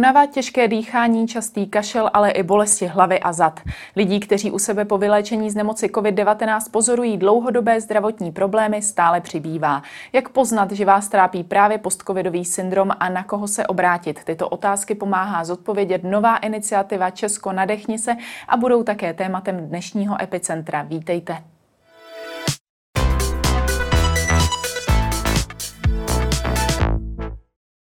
Únava, těžké dýchání, častý kašel, ale i bolesti hlavy a zad. Lidí, kteří u sebe po vyléčení z nemoci COVID-19 pozorují dlouhodobé zdravotní problémy, stále přibývá. Jak poznat, že vás trápí právě postcovidový syndrom a na koho se obrátit? Tyto otázky pomáhá zodpovědět nová iniciativa Česko nadechni se a budou také tématem dnešního epicentra. Vítejte.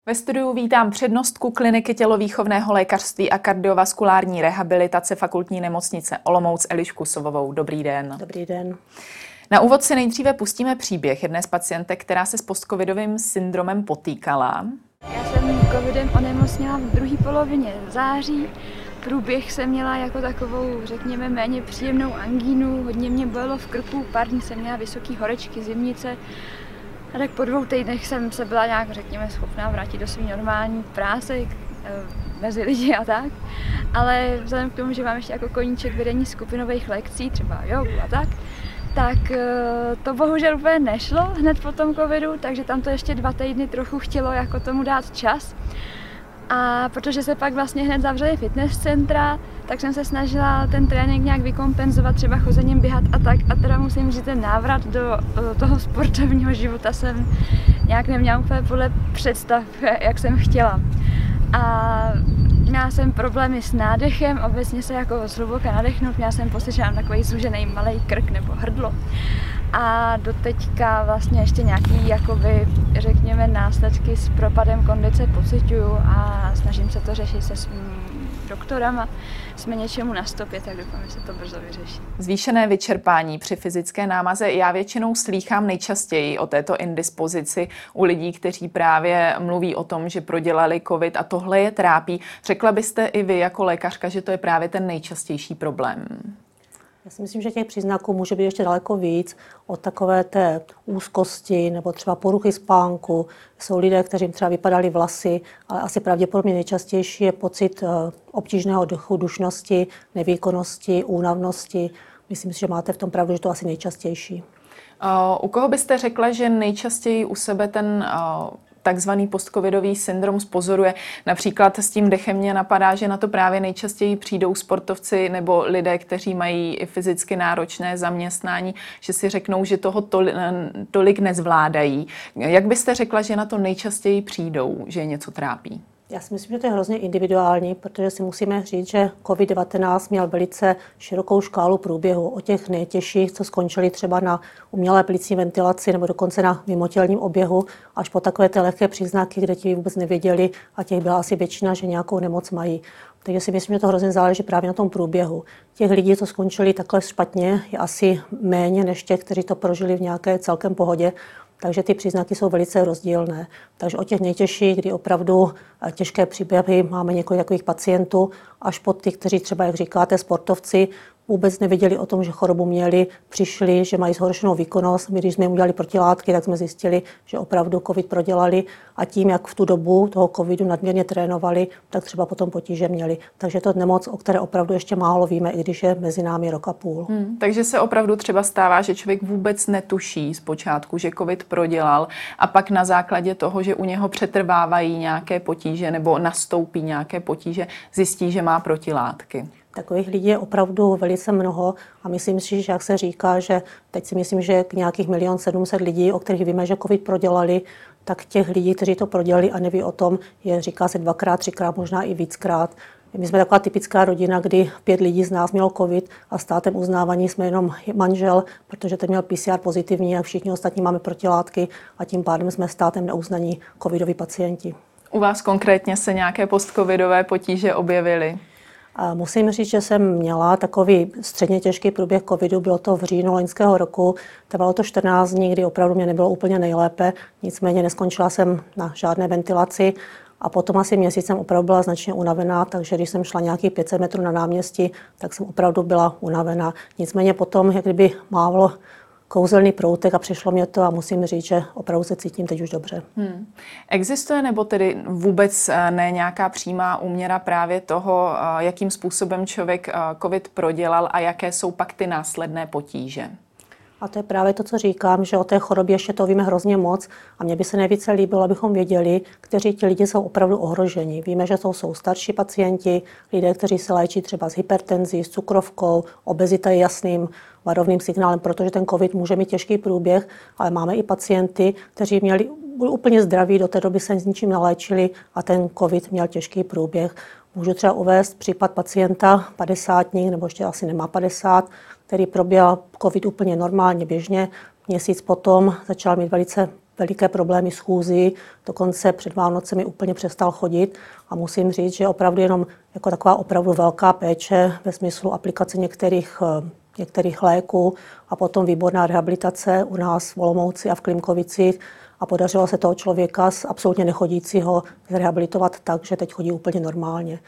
Ve studiu vítám přednostku kliniky tělovýchovného lékařství a kardiovaskulární rehabilitace fakultní nemocnice Olomouc Elišku Sovovou. Dobrý den. Dobrý den. Na úvod si nejdříve pustíme příběh jedné z pacientek, která se s postcovidovým syndromem potýkala. Já jsem covidem onemocněla v druhé polovině září. Průběh jsem měla jako takovou, řekněme, méně příjemnou angínu, hodně mě bolelo v krku, pár dní jsem měla vysoké horečky, zimnice a tak po dvou týdnech jsem se byla nějak, řekněme, schopná vrátit do své normální práce eh, mezi lidi a tak. Ale vzhledem k tomu, že mám ještě jako koníček vedení skupinových lekcí, třeba jogu a tak, tak eh, to bohužel úplně nešlo hned po tom covidu, takže tam to ještě dva týdny trochu chtělo jako tomu dát čas. A protože se pak vlastně hned zavřely fitness centra, tak jsem se snažila ten trénink nějak vykompenzovat, třeba chozením běhat a tak. A teda musím říct, ten návrat do, do toho sportovního života jsem nějak neměla úplně podle představ, jak jsem chtěla. A měla jsem problémy s nádechem, obecně se jako zhluboka nadechnout, měla jsem pocit, že mám takový zužený malý krk nebo hrdlo a doteďka vlastně ještě nějaký, jakoby, řekněme, následky s propadem kondice pocituju a snažím se to řešit se svým doktorem a jsme něčemu na stopě, tak doufám, že se to brzo vyřeší. Zvýšené vyčerpání při fyzické námaze. Já většinou slýchám nejčastěji o této indispozici u lidí, kteří právě mluví o tom, že prodělali covid a tohle je trápí. Řekla byste i vy jako lékařka, že to je právě ten nejčastější problém? Já si myslím, že těch příznaků může být ještě daleko víc od takové té úzkosti nebo třeba poruchy spánku. Jsou lidé, kteří třeba vypadali vlasy, ale asi pravděpodobně nejčastější je pocit eh, obtížného dechu, dušnosti, nevýkonnosti, únavnosti. Myslím si, že máte v tom pravdu, že to asi nejčastější. U koho byste řekla, že nejčastěji u sebe ten takzvaný postcovidový syndrom spozoruje. Například s tím dechem mě napadá, že na to právě nejčastěji přijdou sportovci nebo lidé, kteří mají i fyzicky náročné zaměstnání, že si řeknou, že toho tolik nezvládají. Jak byste řekla, že na to nejčastěji přijdou, že něco trápí? Já si myslím, že to je hrozně individuální, protože si musíme říct, že COVID-19 měl velice širokou škálu průběhu. O těch nejtěžších, co skončili třeba na umělé plicní ventilaci nebo dokonce na mimotělním oběhu, až po takové ty lehké příznaky, kde ti vůbec nevěděli a těch byla asi většina, že nějakou nemoc mají. Takže si myslím, že to hrozně záleží právě na tom průběhu. Těch lidí, co skončili takhle špatně, je asi méně než těch, kteří to prožili v nějaké celkem pohodě. Takže ty příznaky jsou velice rozdílné. Takže o těch nejtěžších, kdy opravdu eh, těžké příběhy, máme několik takových pacientů, až po ty, kteří třeba, jak říkáte, sportovci, vůbec nevěděli o tom, že chorobu měli, přišli, že mají zhoršenou výkonnost. My, když jsme udělali protilátky, tak jsme zjistili, že opravdu COVID prodělali a tím, jak v tu dobu toho COVIDu nadměrně trénovali, tak třeba potom potíže měli. Takže to je nemoc, o které opravdu ještě málo víme, i když je mezi námi rok a půl. Hmm, takže se opravdu třeba stává, že člověk vůbec netuší zpočátku, že COVID prodělal a pak na základě toho, že u něho přetrvávají nějaké potíže nebo nastoupí nějaké potíže, zjistí, že má protilátky. Takových lidí je opravdu velice mnoho a myslím si, že jak se říká, že teď si myslím, že k nějakých milion sedmset lidí, o kterých víme, že COVID prodělali, tak těch lidí, kteří to prodělali a neví o tom, je říká se dvakrát, třikrát, možná i víckrát. My jsme taková typická rodina, kdy pět lidí z nás mělo COVID a státem uznávaní jsme jenom manžel, protože ten měl PCR pozitivní a všichni ostatní máme protilátky a tím pádem jsme státem neuznaní covidoví pacienti. U vás konkrétně se nějaké postcovidové potíže objevily? Musím říct, že jsem měla takový středně těžký průběh covidu, bylo to v říjnu loňského roku, trvalo to 14 dní, kdy opravdu mě nebylo úplně nejlépe, nicméně neskončila jsem na žádné ventilaci. A potom asi měsíc jsem opravdu byla značně unavená, takže když jsem šla nějakých 500 metrů na náměstí, tak jsem opravdu byla unavená. Nicméně potom, jak kdyby mávlo kouzelný proutek a přišlo mě to a musím říct, že opravdu se cítím teď už dobře. Hmm. Existuje nebo tedy vůbec eh, ne nějaká přímá úměra právě toho, eh, jakým způsobem člověk eh, COVID prodělal a jaké jsou pak ty následné potíže? A to je právě to, co říkám, že o té chorobě ještě to víme hrozně moc a mně by se nejvíce líbilo, abychom věděli, kteří ti lidi jsou opravdu ohroženi. Víme, že to jsou starší pacienti, lidé, kteří se léčí třeba s hypertenzí, s cukrovkou, obezita je jasným varovným signálem, protože ten COVID může mít těžký průběh, ale máme i pacienty, kteří měli byli úplně zdraví, do té doby se s ničím naléčili a ten COVID měl těžký průběh. Můžu třeba uvést případ pacienta 50 nebo ještě asi nemá 50, který proběhl COVID úplně normálně, běžně. Měsíc potom začal mít velice veliké problémy s chůzí, dokonce před Vánocemi úplně přestal chodit a musím říct, že opravdu jenom jako taková opravdu velká péče ve smyslu aplikace některých, některých léků a potom výborná rehabilitace u nás v Olomouci a v Klimkovicích a podařilo se toho člověka z absolutně nechodícího zrehabilitovat tak, že teď chodí úplně normálně.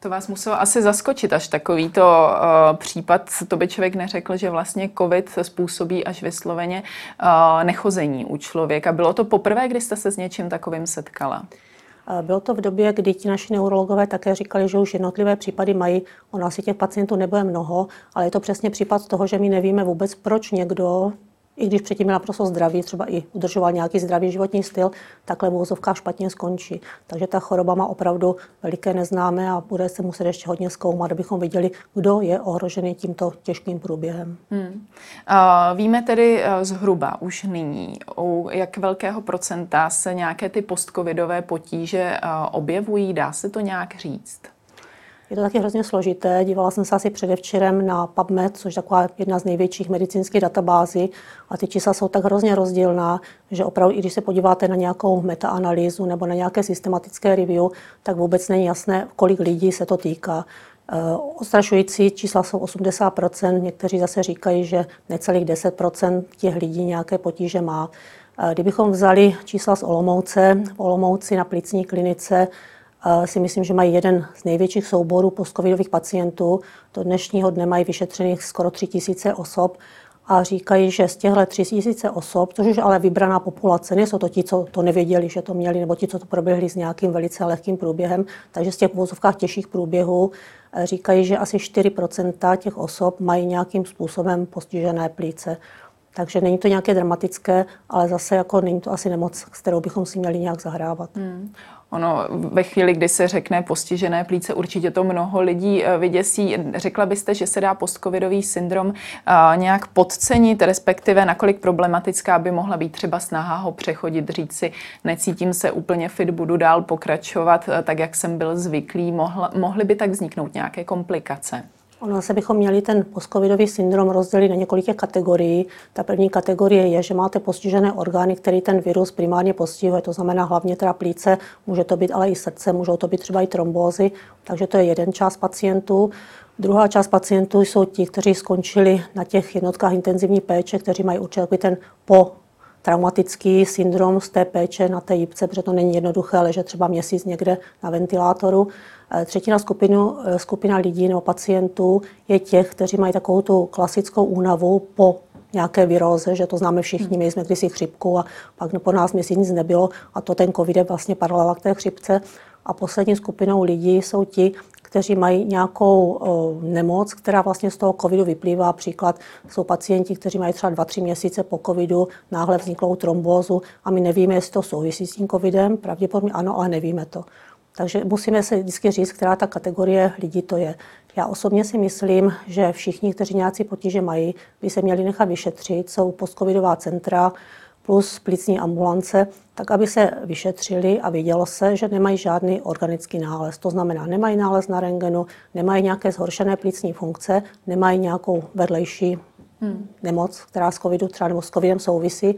To vás muselo asi zaskočit, až takovýto uh, případ. To by člověk neřekl, že vlastně COVID způsobí až vysloveně uh, nechození u člověka. Bylo to poprvé, kdy jste se s něčím takovým setkala? Bylo to v době, kdy ti naši neurologové také říkali, že už jednotlivé případy mají. U nás těch pacientů nebude mnoho, ale je to přesně případ toho, že my nevíme vůbec, proč někdo i když předtím je naprosto zdravý, třeba i udržoval nějaký zdravý životní styl, takhle v špatně skončí. Takže ta choroba má opravdu veliké neznámé a bude se muset ještě hodně zkoumat, abychom viděli, kdo je ohrožený tímto těžkým průběhem. Hmm. Uh, víme tedy uh, zhruba už nyní, u jak velkého procenta se nějaké ty postcovidové potíže uh, objevují, dá se to nějak říct? Je to taky hrozně složité. Dívala jsem se asi předevčerem na PubMed, což je taková jedna z největších medicínských databází. A ty čísla jsou tak hrozně rozdílná, že opravdu, i když se podíváte na nějakou metaanalýzu nebo na nějaké systematické review, tak vůbec není jasné, kolik lidí se to týká. Eh, ostrašující čísla jsou 80%, někteří zase říkají, že necelých 10% těch lidí nějaké potíže má. Eh, kdybychom vzali čísla z Olomouce, v Olomouci na plicní klinice si myslím, že mají jeden z největších souborů postcovidových pacientů. Do dnešního dne mají vyšetřených skoro 3 000 osob a říkají, že z těchto 3 000 osob, což už ale vybraná populace, nejsou to ti, co to nevěděli, že to měli, nebo ti, co to proběhli s nějakým velice lehkým průběhem, takže z těch vozovkách těžších průběhů eh, říkají, že asi 4% těch osob mají nějakým způsobem postižené plíce. Takže není to nějaké dramatické, ale zase jako není to asi nemoc, s kterou bychom si měli nějak zahrávat. Hmm. Ono ve chvíli, kdy se řekne postižené plíce, určitě to mnoho lidí eh, vyděsí. Řekla byste, že se dá postcovidový syndrom eh, nějak podcenit, respektive nakolik problematická by mohla být třeba snaha ho přechodit, říct si, necítím se úplně fit, budu dál pokračovat eh, tak, jak jsem byl zvyklý. mohly by tak vzniknout nějaké komplikace? Ono se bychom měli ten postcovidový syndrom rozdělit na několik kategorií. Ta první kategorie je, že máte postižené orgány, který ten virus primárně postihuje, to znamená hlavně teda plíce, může to být ale i srdce, můžou to být třeba i trombózy, takže to je jeden část pacientů. Druhá část pacientů jsou ti, kteří skončili na těch jednotkách intenzivní péče, kteří mají určitě ten po traumatický syndrom z té péče na té jípce, protože to není jednoduché ležet třeba měsíc někde na ventilátoru. Eh, třetina skupinu, eh, skupina lidí nebo pacientů je těch, kteří mají takovou tu klasickou únavu po nějaké viróze, že to známe všichni, my jsme kdysi chřipku a pak po nás měsíc nic nebylo a to ten covid je vlastně paralela k té chřipce. A poslední skupinou lidí jsou ti, kteří mají nějakou nemoc, která vlastně z toho covidu vyplývá. Příklad jsou pacienti, kteří mají třeba 2-3 měsíce po covidu náhle vzniklou trombózu a my nevíme, jestli to souvisí s tím covidem. Pravděpodobně ano, ale nevíme to. Takže musíme se vždycky říct, která ta kategorie lidí to je. Já osobně si myslím, že všichni, kteří nějaký potíže mají, by se měli nechat vyšetřit. Jsou postcovidová centra plus plicní ambulance, tak aby se vyšetřili a vidělo se, že nemají žádný organický nález. To znamená, nemají nález na rengenu, nemají nějaké zhoršené plicní funkce, nemají nějakou vedlejší hmm. nemoc, která s covidu třeba nebo s covidem souvisí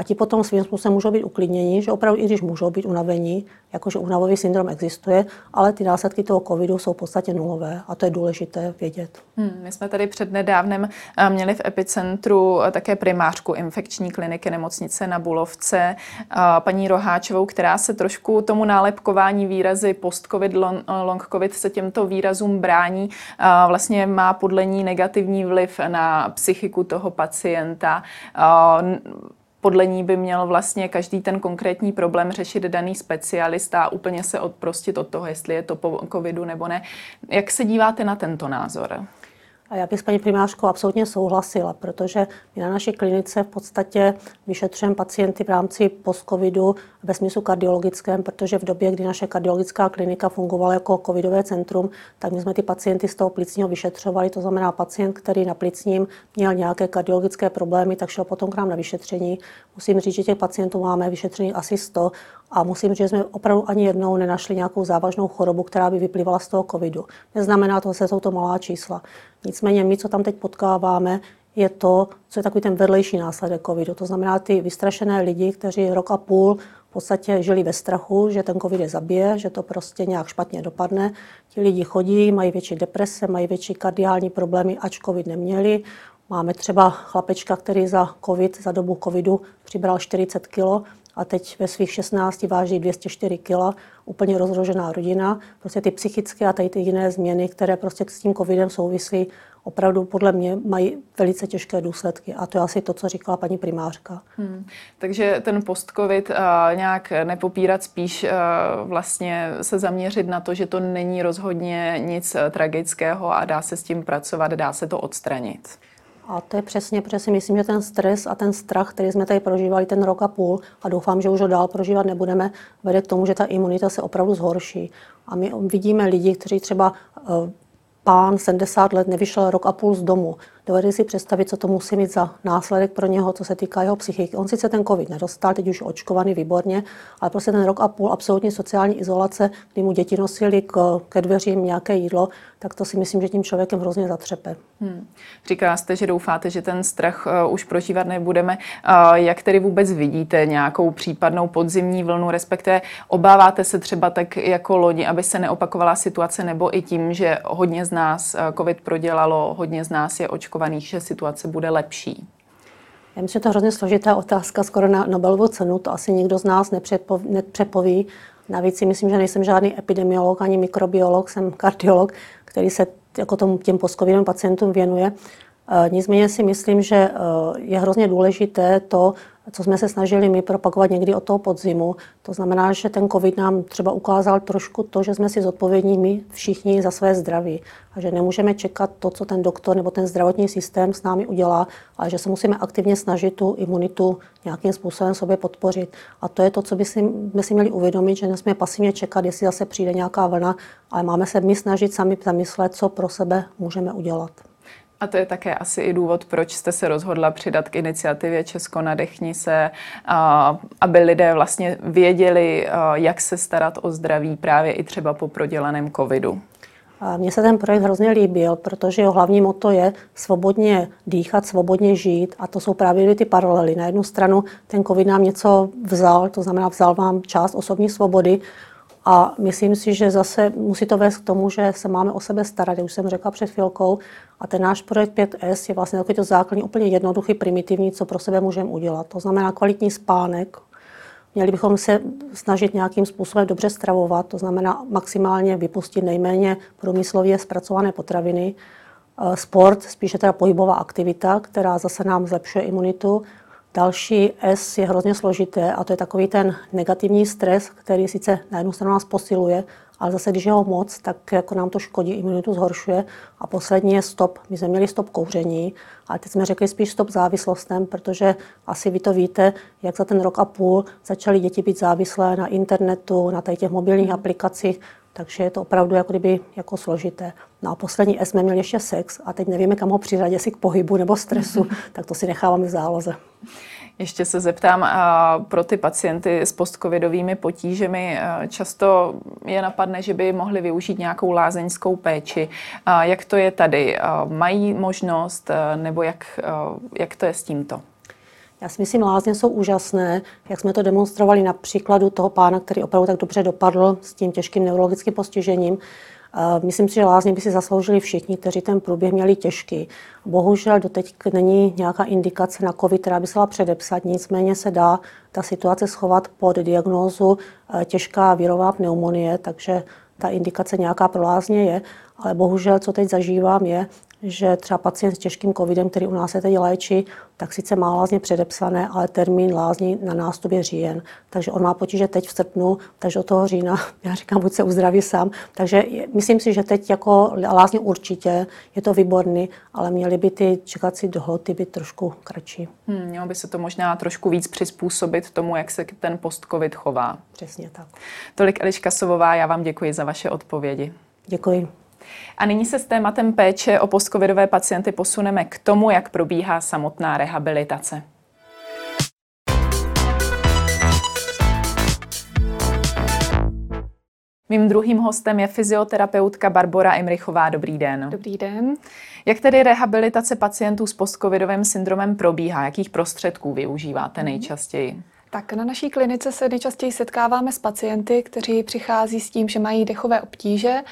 a ti potom svým způsobem můžou být uklidněni, že opravdu i když můžou být unavení, jakože únavový syndrom existuje, ale ty následky toho covidu jsou v podstatě nulové a to je důležité vědět. Hmm, my jsme tady před nedávnem eh, měli v epicentru eh, také primářku infekční kliniky nemocnice na Bulovce, eh, paní Roháčovou, která se trošku tomu nálepkování výrazy post-covid, long-covid se těmto výrazům brání. Vlastně má podle ní negativní vliv na psychiku toho pacienta podle ní by měl vlastně každý ten konkrétní problém řešit daný specialista a úplně se odprostit od toho, jestli je to po covidu nebo ne. Jak se díváte na tento názor? A já bych s paní primářkou absolutně souhlasila, protože my na naší klinice v podstatě vyšetřujeme pacienty v rámci post-covidu ve smyslu kardiologickém, protože v době, kdy naše kardiologická klinika fungovala jako covidové centrum, tak my jsme ty pacienty z toho plicního vyšetřovali. To znamená, pacient, který na plicním měl nějaké kardiologické problémy, tak šel potom k nám na vyšetření. Musím říct, že těch pacientů máme vyšetření asi 100 a musím říct, že jsme opravdu ani jednou nenašli nějakou závažnou chorobu, která by vyplývala z toho covidu. Neznamená to, že jsou to malá čísla. Nicméně my, co tam teď potkáváme, je to, co je takový ten vedlejší následek covidu. To znamená ty vystrašené lidi, kteří rok a půl v podstatě žili ve strachu, že ten covid je zabije, že to prostě nějak špatně dopadne. Ti lidi chodí, mají větší deprese, mají větší kardiální problémy, ač covid neměli. Máme třeba chlapečka, který za covid, za dobu covidu přibral 40 kg a teď ve svých 16 váží 204 kg, úplně rozrožená rodina. Prostě ty psychické a tady ty jiné změny, které prostě s tím covidem souvisí, opravdu podle mě mají velice těžké důsledky. A to je asi to, co říkala paní primářka. Hmm. Takže ten post-covid uh, nějak nepopírat, spíš uh, vlastně se zaměřit na to, že to není rozhodně nic uh, tragického a dá se s tím pracovat, dá se to odstranit. A to je přesně, protože si myslím, že ten stres a ten strach, který jsme tady prožívali ten rok a půl, a doufám, že už ho dál prožívat nebudeme, vede k tomu, že ta imunita se opravdu zhorší. A my vidíme lidi, kteří třeba eh, pán 70 let nevyšel rok a půl z domu. Dovedete si představit, co to musí mít za následek pro něho, co se týká jeho psychiky. On sice ten covid nedostal, teď už očkovaný výborně, ale prostě ten rok a půl absolutně sociální izolace, kdy mu děti nosili k, ke dveřím nějaké jídlo, tak to si myslím, že tím člověkem hrozně zatřepe. Hmm. Říká jste, že doufáte, že ten strach uh, už prožívat nebudeme. Uh, jak tedy vůbec vidíte nějakou případnou podzimní vlnu, respektive obáváte se třeba tak jako lodi, aby se neopakovala situace, nebo i tím, že hodně z nás uh, covid prodělalo, hodně z nás je očkovaných, že situace bude lepší? Já myslím, že to je hrozně složitá otázka, skoro na Nobelovu cenu, to asi nikdo z nás nepřepoví. Navíc si myslím, že nejsem žádný epidemiolog ani mikrobiolog, jsem kardiolog, který se jako tomu, těm postcovidovým pacientům věnuje. E, nicméně si myslím, že e, je hrozně důležité to, co jsme se snažili my propagovat někdy od toho podzimu. To znamená, že ten COVID nám třeba ukázal trošku to, že jsme si zodpovědní my všichni za své zdraví a že nemůžeme čekat to, co ten doktor nebo ten zdravotní systém s námi udělá, ale že se musíme aktivně snažit tu imunitu nějakým způsobem sobě podpořit. A to je to, co by si, by si měli uvědomit, že nesmíme pasivně čekat, jestli zase přijde nějaká vlna, ale máme se my snažit sami zamyslet, co pro sebe můžeme udělat. A to je také asi i důvod, proč jste se rozhodla přidat k iniciativě Česko nadechni se, aby lidé vlastně věděli, jak se starat o zdraví právě i třeba po prodělaném covidu. Mně se ten projekt hrozně líbil, protože jeho hlavní moto je svobodně dýchat, svobodně žít a to jsou právě ty paralely. Na jednu stranu ten covid nám něco vzal, to znamená vzal vám část osobní svobody, a myslím si, že zase musí to vést k tomu, že se máme o sebe starat, jak už jsem řekla před chvilkou. A ten náš projekt 5S je vlastně takový to základní, úplně jednoduchý, primitivní, co pro sebe můžeme udělat. To znamená kvalitní spánek, Měli bychom se snažit nějakým způsobem dobře stravovat, to znamená maximálně vypustit nejméně průmyslově zpracované potraviny. Eh, sport, spíše teda pohybová aktivita, která zase nám zlepšuje imunitu Další S je hrozně složité a to je takový ten negativní stres, který sice na jednu stranu nás posiluje, ale zase, když je ho moc, tak jako nám to škodí, imunitu zhoršuje. A poslední je stop. My jsme měli stop kouření, ale teď jsme řekli spíš stop závislostem, protože asi vy to víte, jak za ten rok a půl začaly děti být závislé na internetu, na těch mobilních aplikacích, takže je to opravdu jako kdyby jako složité. No a poslední S jsme měli ještě sex a teď nevíme, kam ho přiřadit, jestli k pohybu nebo stresu, tak to si necháváme v záloze. Ještě se zeptám, pro ty pacienty s postcovidovými potížemi často je napadne, že by mohli využít nějakou lázeňskou péči. Jak to je tady? Mají možnost nebo jak, jak to je s tímto? Já si myslím, lázně jsou úžasné, jak jsme to demonstrovali na příkladu toho pána, který opravdu tak dobře dopadl s tím těžkým neurologickým postižením. Myslím si, že lázně by si zasloužili všichni, kteří ten průběh měli těžký. Bohužel doteď není nějaká indikace na COVID, která by se dala předepsat, nicméně se dá ta situace schovat pod diagnózu e, těžká virová pneumonie, takže ta indikace nějaká pro lázně je, ale bohužel, co teď zažívám, je, že třeba pacient s těžkým covidem, který u nás se teď léčí, tak sice má lázně předepsané, ale termín lázní na nástup je říjen. Takže on má potíže teď v srpnu, takže od toho října, já říkám, buď se uzdraví sám. Takže myslím si, že teď jako lázně určitě je to výborný, ale měly by ty čekací dohoty být trošku kratší. Hmm, mělo by se to možná trošku víc přizpůsobit tomu, jak se ten post-covid chová. Přesně tak. Tolik Eliška Sovová, já vám děkuji za vaše odpovědi. Děkuji. A nyní se s tématem péče o postcovidové pacienty posuneme k tomu, jak probíhá samotná rehabilitace. Mým druhým hostem je fyzioterapeutka Barbora Imrichová. Dobrý den. Dobrý den. Jak tedy rehabilitace pacientů s postcovidovým syndromem probíhá? Jakých prostředků využíváte nejčastěji? Tak na naší klinice se nejčastěji setkáváme s pacienty, kteří přichází s tím, že mají dechové obtíže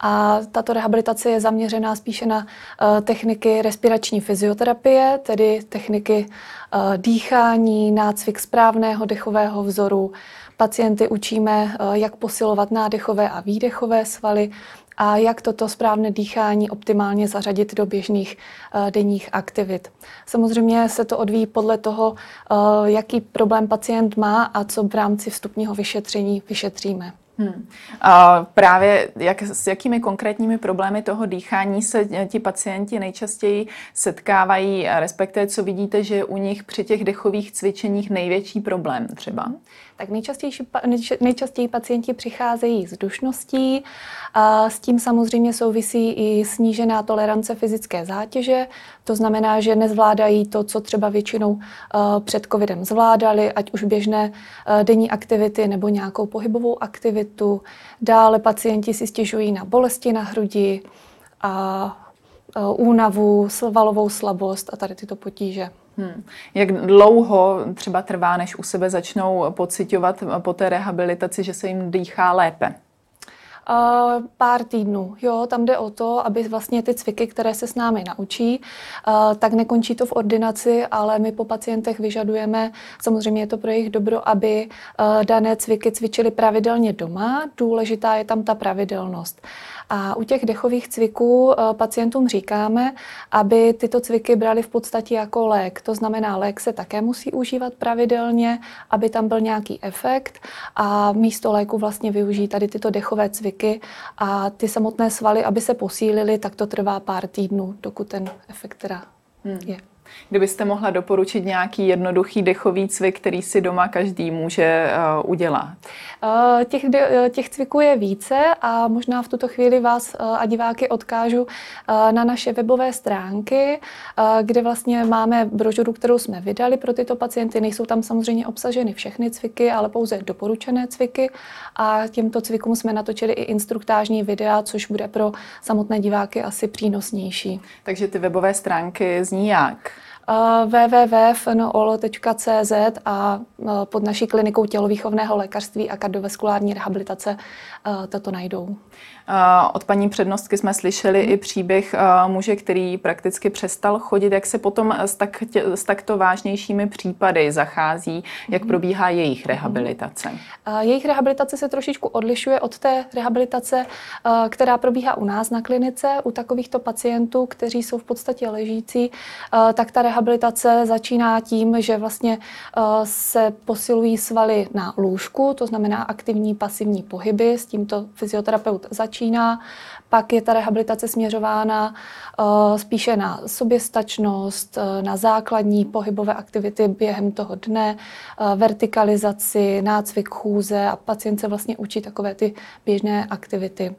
a tato rehabilitace je zaměřená spíše na uh, techniky respirační fyzioterapie, tedy techniky uh, dýchání, nácvik správného dechového vzoru. Pacienty učíme, uh, jak posilovat nádechové a výdechové svaly a jak toto správné dýchání optimálně zařadit do běžných uh, denních aktivit. Samozřejmě se to odvíjí podle toho, uh, jaký problém pacient má a co v rámci vstupního vyšetření vyšetříme. Hmm. A právě jak, s jakými konkrétními problémy toho dýchání se ti pacienti nejčastěji setkávají, respektive co vidíte, že je u nich při těch dechových cvičeních největší problém třeba? Tak nejčastěji, nejčastěji pacienti přicházejí s dušností a s tím samozřejmě souvisí i snížená tolerance fyzické zátěže. To znamená, že nezvládají to, co třeba většinou před covidem zvládali, ať už běžné denní aktivity nebo nějakou pohybovou aktivitu. Dále pacienti si stěžují na bolesti na hrudi a únavu, svalovou slabost a tady tyto potíže. Hmm. Jak dlouho třeba trvá, než u sebe začnou pocitovat po té rehabilitaci, že se jim dýchá lépe? Uh, pár týdnů. Jo, tam jde o to, aby vlastně ty cviky, které se s námi naučí, uh, tak nekončí to v ordinaci, ale my po pacientech vyžadujeme, samozřejmě je to pro jejich dobro, aby uh, dané cviky cvičili pravidelně doma. Důležitá je tam ta pravidelnost. A u těch dechových cviků eh, pacientům říkáme, aby tyto cviky brali v podstatě jako lék. To znamená, lék se také musí užívat pravidelně, aby tam byl nějaký efekt a místo léku vlastně využijí tady tyto dechové cviky a ty samotné svaly, aby se posílily, tak to trvá pár týdnů, dokud ten efekt teda hmm. je. Kdybyste mohla doporučit nějaký jednoduchý dechový cvik, který si doma každý může uh, udělat? Uh, těch, de, těch cviků je více a možná v tuto chvíli vás uh, a diváky odkážu na naše webové stránky, kde vlastně máme brožuru, kterou jsme vydali pro tyto pacienty. Nejsou tam samozřejmě obsaženy všechny cviky, ale pouze doporučené cviky a těmto cvikům jsme natočili i instruktážní videa, což bude pro samotné diváky asi přínosnější. Takže ty webové stránky zní jak? www.fnol.cz a pod naší klinikou tělovýchovného lékařství a kardiovaskulární rehabilitace toto najdou. Od paní přednostky jsme slyšeli i příběh muže, který prakticky přestal chodit. Jak se potom s, tak, s takto vážnějšími případy zachází? Jak mhm. probíhá jejich rehabilitace? Jejich rehabilitace se trošičku odlišuje od té rehabilitace, která probíhá u nás na klinice. U takovýchto pacientů, kteří jsou v podstatě ležící, tak ta rehabilitace začíná tím, že vlastně se posilují svaly na lůžku, to znamená aktivní, pasivní pohyby. S tímto fyzioterapeut začíná začíná. Pak je ta rehabilitace směřována uh, spíše na soběstačnost, uh, na základní pohybové aktivity během toho dne, uh, vertikalizaci, nácvik chůze a pacient se vlastně učí takové ty běžné aktivity.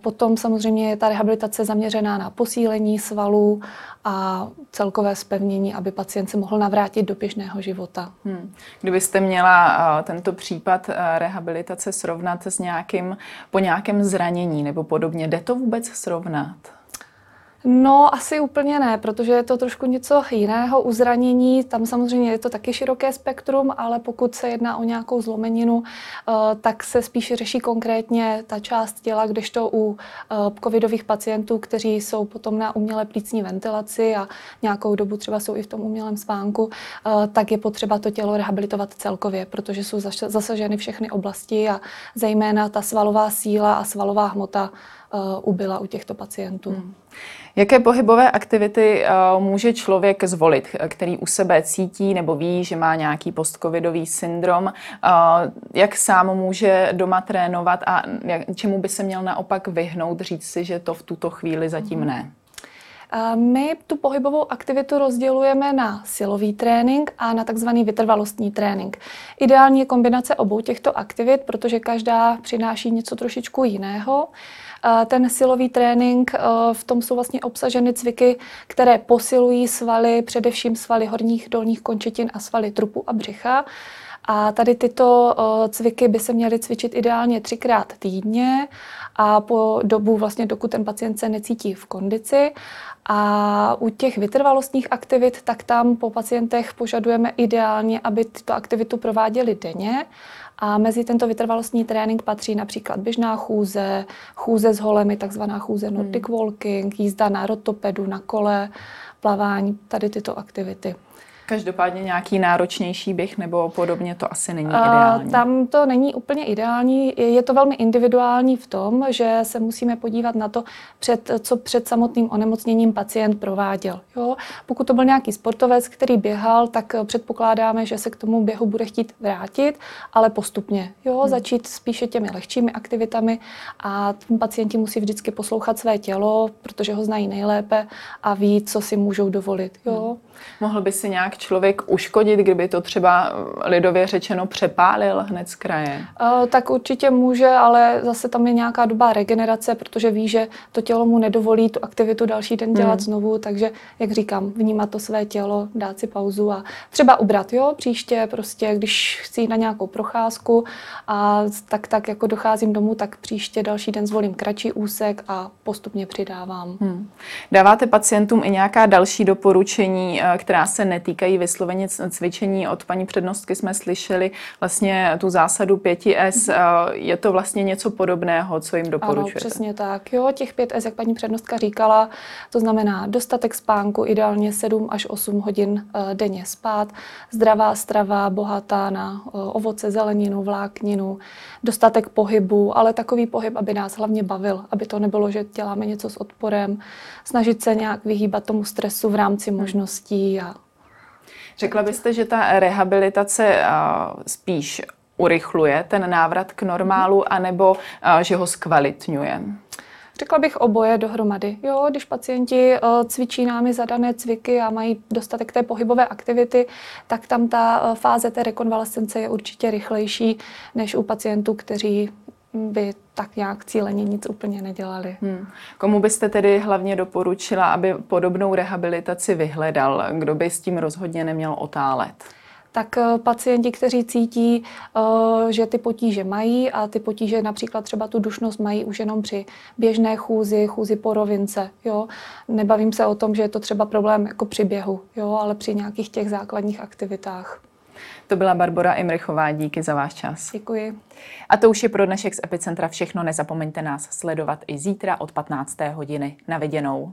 Potom samozřejmě je ta rehabilitace zaměřená na posílení svalů a celkové spevnění, aby pacient se mohl navrátit do běžného života. Hmm. Kdybyste měla tento případ rehabilitace srovnat s nějakým, po nějakém zranění nebo podobně, jde to vůbec srovnat? No, asi úplně ne, protože je to trošku něco jiného. U zranění, tam samozřejmě je to taky široké spektrum, ale pokud se jedná o nějakou zlomeninu, eh, tak se spíše řeší konkrétně ta část těla, kdežto u eh, covidových pacientů, kteří jsou potom na umělé plícní ventilaci a nějakou dobu třeba jsou i v tom umělém spánku, eh, tak je potřeba to tělo rehabilitovat celkově, protože jsou zasaženy všechny oblasti a zejména ta svalová síla a svalová hmota ubyla u těchto pacientů. Hmm. Jaké pohybové aktivity uh, může člověk zvolit, který u sebe cítí nebo ví, že má nějaký postcovidový syndrom? Uh, jak sám může doma trénovat a jak, čemu by se měl naopak vyhnout, říct si, že to v tuto chvíli zatím ne? My tu pohybovou aktivitu rozdělujeme na silový trénink a na takzvaný vytrvalostní trénink. Ideální je kombinace obou těchto aktivit, protože každá přináší něco trošičku jiného. Ten silový trénink, eh, v tom jsou vlastně obsaženy cviky, které posilují svaly, především svaly horních dolních končetin a svaly trupu a břicha. A tady tyto cviky by se měly cvičit ideálně třikrát týdně a po dobu, vlastně dokud ten pacient se necítí v kondici. A u těch vytrvalostních aktivit, tak tam po pacientech požadujeme ideálně, aby tyto aktivitu prováděli denně. A mezi tento vytrvalostní trénink patří například běžná chůze, chůze s holemi, takzvaná chůze Nordic hmm. walking, jízda na rotopedu, na kole, plavání, tady tyto aktivity. Každopádně nějaký náročnější běh nebo podobně to asi není ideální. Tam to není úplně ideální. Je to velmi individuální v tom, že se musíme podívat na to, před, co před samotným onemocněním pacient prováděl. Jo? Pokud to byl nějaký sportovec, který běhal, tak předpokládáme, že se k tomu běhu bude chtít vrátit, ale postupně. Jo? Hmm. Začít spíše těmi lehčími aktivitami a pacienti musí vždycky poslouchat své tělo, protože ho znají nejlépe a ví, co si můžou dovolit. Jo? Hmm. Mohl by si nějak člověk uškodit, kdyby to třeba lidově řečeno přepálil hned z kraje? Uh, tak určitě může, ale zase tam je nějaká doba regenerace, protože ví, že to tělo mu nedovolí tu aktivitu další den dělat hmm. znovu, takže, jak říkám, vnímat to své tělo, dát si pauzu a třeba ubrat, jo, příště prostě, když chci jít na nějakou procházku a tak, tak jako docházím domů, tak příště další den zvolím kratší úsek a postupně přidávám. Hmm. Dáváte pacientům i nějaká další doporučení, eh, která se netýkají vysloveně cvičení. Od paní přednostky jsme slyšeli vlastně tu zásadu 5S. Mm-hmm. Je to vlastně něco podobného, co jim doporučujete? Ano, přesně tak. Jo, těch 5S, jak paní přednostka říkala, to znamená dostatek spánku, ideálně 7 až 8 hodin eh, denně spát, zdravá strava, bohatá na eh, ovoce, zeleninu, vlákninu, dostatek pohybu, ale takový pohyb, aby nás hlavně bavil, aby to nebylo, že děláme něco s odporem, snažit se nějak vyhýbat tomu stresu v rámci hmm. možností a Řekla byste, že ta rehabilitace spíš urychluje ten návrat k normálu, anebo že ho zkvalitňuje? Řekla bych oboje dohromady. Jo, když pacienti cvičí námi zadané cviky a mají dostatek té pohybové aktivity, tak tam ta fáze té rekonvalescence je určitě rychlejší než u pacientů, kteří by tak nějak cíleně nic úplně nedělali. Hmm. Komu byste tedy hlavně doporučila, aby podobnou rehabilitaci vyhledal? Kdo by s tím rozhodně neměl otálet? tak eh, pacienti, kteří cítí, eh, že ty potíže mají a ty potíže například třeba tu dušnost mají už jenom při běžné chůzi, chůzi po rovince. Jo? Nebavím se o tom, že je to třeba problém jako při běhu, jo? ale při nějakých těch základních aktivitách. To byla Barbara Imrichová, díky za váš čas. Děkuji. A to už je pro dnešek z Epicentra všechno. Nezapomeňte nás sledovat i zítra od 15. hodiny. Na viděnou.